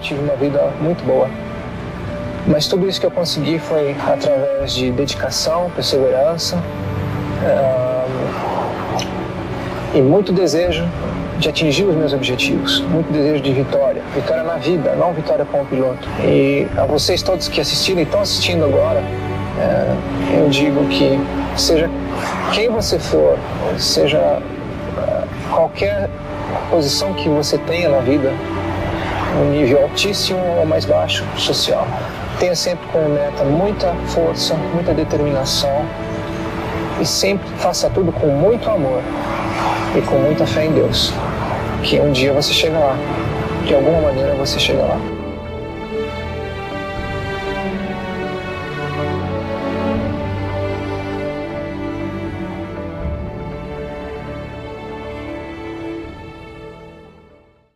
tive uma vida muito boa. Mas tudo isso que eu consegui foi através de dedicação, perseverança uh, e muito desejo de atingir os meus objetivos, muito desejo de vitória, vitória na vida, não vitória como piloto. E a vocês todos que assistiram e estão assistindo agora, é, eu digo que seja quem você for, seja é, qualquer posição que você tenha na vida, um nível altíssimo ou mais baixo social, tenha sempre como meta muita força, muita determinação e sempre faça tudo com muito amor e com muita fé em Deus, que um dia você chega lá, de alguma maneira você chega lá.